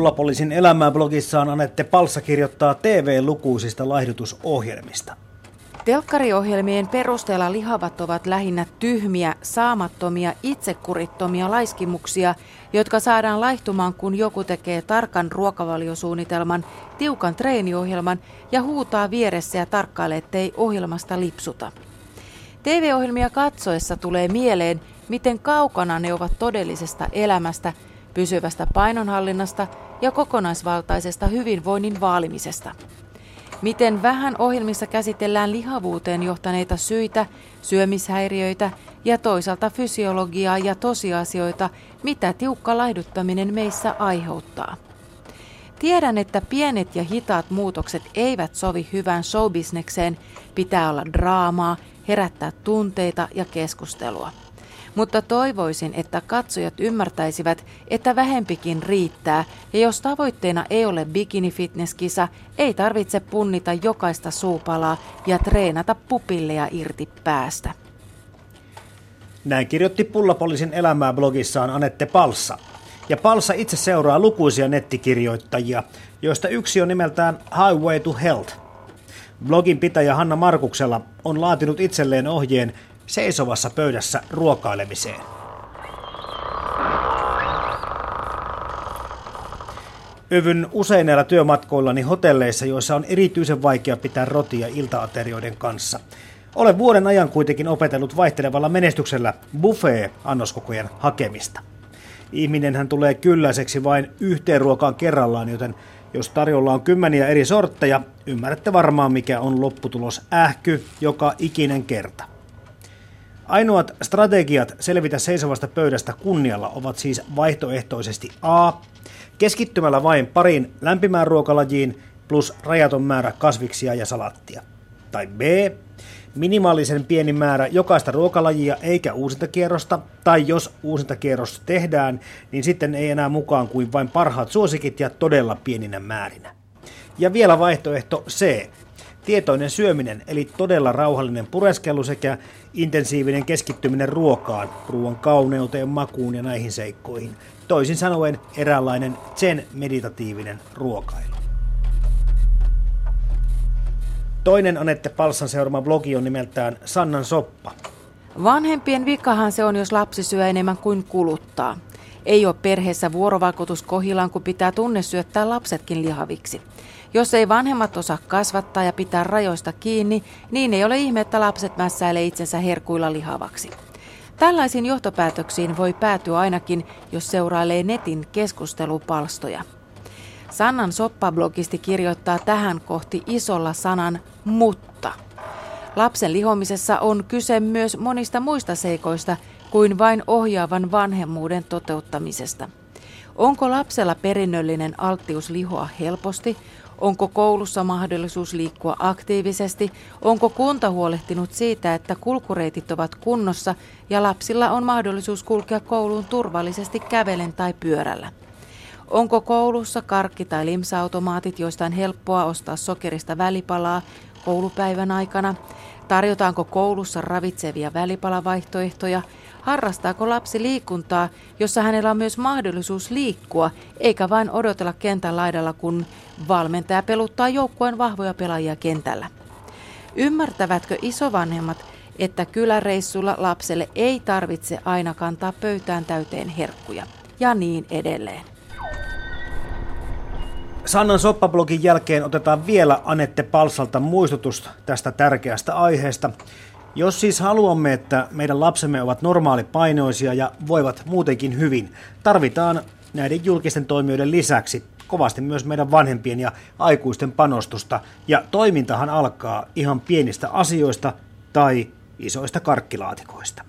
Pullapoliisin elämää blogissaan Anette Palssa kirjoittaa TV-lukuisista laihdutusohjelmista. Telkkariohjelmien perusteella lihavat ovat lähinnä tyhmiä, saamattomia, itsekurittomia laiskimuksia, jotka saadaan laihtumaan, kun joku tekee tarkan ruokavaliosuunnitelman, tiukan treeniohjelman ja huutaa vieressä ja tarkkailee, ettei ohjelmasta lipsuta. TV-ohjelmia katsoessa tulee mieleen, miten kaukana ne ovat todellisesta elämästä, pysyvästä painonhallinnasta ja kokonaisvaltaisesta hyvinvoinnin vaalimisesta. Miten vähän ohjelmissa käsitellään lihavuuteen johtaneita syitä, syömishäiriöitä ja toisaalta fysiologiaa ja tosiasioita, mitä tiukka laihduttaminen meissä aiheuttaa. Tiedän, että pienet ja hitaat muutokset eivät sovi hyvään showbisnekseen, pitää olla draamaa, herättää tunteita ja keskustelua. Mutta toivoisin, että katsojat ymmärtäisivät, että vähempikin riittää, ja jos tavoitteena ei ole bikini-fitnesskisa, ei tarvitse punnita jokaista suupalaa ja treenata pupilleja irti päästä. Näin kirjoitti Pullapoliisin elämää blogissaan Anette Palssa. Ja Palsa itse seuraa lukuisia nettikirjoittajia, joista yksi on nimeltään Highway to Health. Blogin pitäjä Hanna Markuksella on laatinut itselleen ohjeen seisovassa pöydässä ruokailemiseen. Övyn usein työmatkoillani hotelleissa, joissa on erityisen vaikea pitää rotia iltaaterioiden kanssa. Olen vuoden ajan kuitenkin opetellut vaihtelevalla menestyksellä buffet-annoskokojen hakemista. Ihminenhän tulee kylläiseksi vain yhteen ruokaan kerrallaan, joten jos tarjolla on kymmeniä eri sortteja, ymmärrätte varmaan mikä on lopputulos ähky joka ikinen kerta. Ainoat strategiat selvitä seisovasta pöydästä kunnialla ovat siis vaihtoehtoisesti A. Keskittymällä vain parin lämpimään ruokalajiin plus rajaton määrä kasviksia ja salattia. Tai B. Minimaalisen pieni määrä jokaista ruokalajia eikä uusintakierrosta, tai jos uusintakierros tehdään, niin sitten ei enää mukaan kuin vain parhaat suosikit ja todella pieninä määrinä. Ja vielä vaihtoehto C. Tietoinen syöminen, eli todella rauhallinen pureskelu sekä intensiivinen keskittyminen ruokaan, ruoan kauneuteen, makuun ja näihin seikkoihin. Toisin sanoen eräänlainen zen meditatiivinen ruokailu. Toinen Anette Palsan seuraama blogi on nimeltään Sannan soppa. Vanhempien vikahan se on, jos lapsi syö enemmän kuin kuluttaa. Ei ole perheessä vuorovaikutus kohilaan, kun pitää tunne syöttää lapsetkin lihaviksi. Jos ei vanhemmat osaa kasvattaa ja pitää rajoista kiinni, niin ei ole ihme, että lapset mässäilee itsensä herkuilla lihavaksi. Tällaisiin johtopäätöksiin voi päätyä ainakin, jos seurailee netin keskustelupalstoja. Sannan soppablogisti kirjoittaa tähän kohti isolla sanan mutta. Lapsen lihomisessa on kyse myös monista muista seikoista kuin vain ohjaavan vanhemmuuden toteuttamisesta. Onko lapsella perinnöllinen alttius lihoa helposti? Onko koulussa mahdollisuus liikkua aktiivisesti? Onko kunta huolehtinut siitä, että kulkureitit ovat kunnossa ja lapsilla on mahdollisuus kulkea kouluun turvallisesti kävelen tai pyörällä? Onko koulussa karkki- tai limsa-automaatit, joista on helppoa ostaa sokerista välipalaa koulupäivän aikana? Tarjotaanko koulussa ravitsevia välipalavaihtoehtoja? Harrastaako lapsi liikuntaa, jossa hänellä on myös mahdollisuus liikkua, eikä vain odotella kentän laidalla, kun valmentaja peluttaa joukkueen vahvoja pelaajia kentällä? Ymmärtävätkö isovanhemmat, että kyläreissulla lapselle ei tarvitse aina kantaa pöytään täyteen herkkuja? Ja niin edelleen. Sannan soppablogin jälkeen otetaan vielä Anette Palsalta muistutus tästä tärkeästä aiheesta. Jos siis haluamme, että meidän lapsemme ovat normaalipainoisia ja voivat muutenkin hyvin, tarvitaan näiden julkisten toimijoiden lisäksi kovasti myös meidän vanhempien ja aikuisten panostusta. Ja toimintahan alkaa ihan pienistä asioista tai isoista karkkilaatikoista.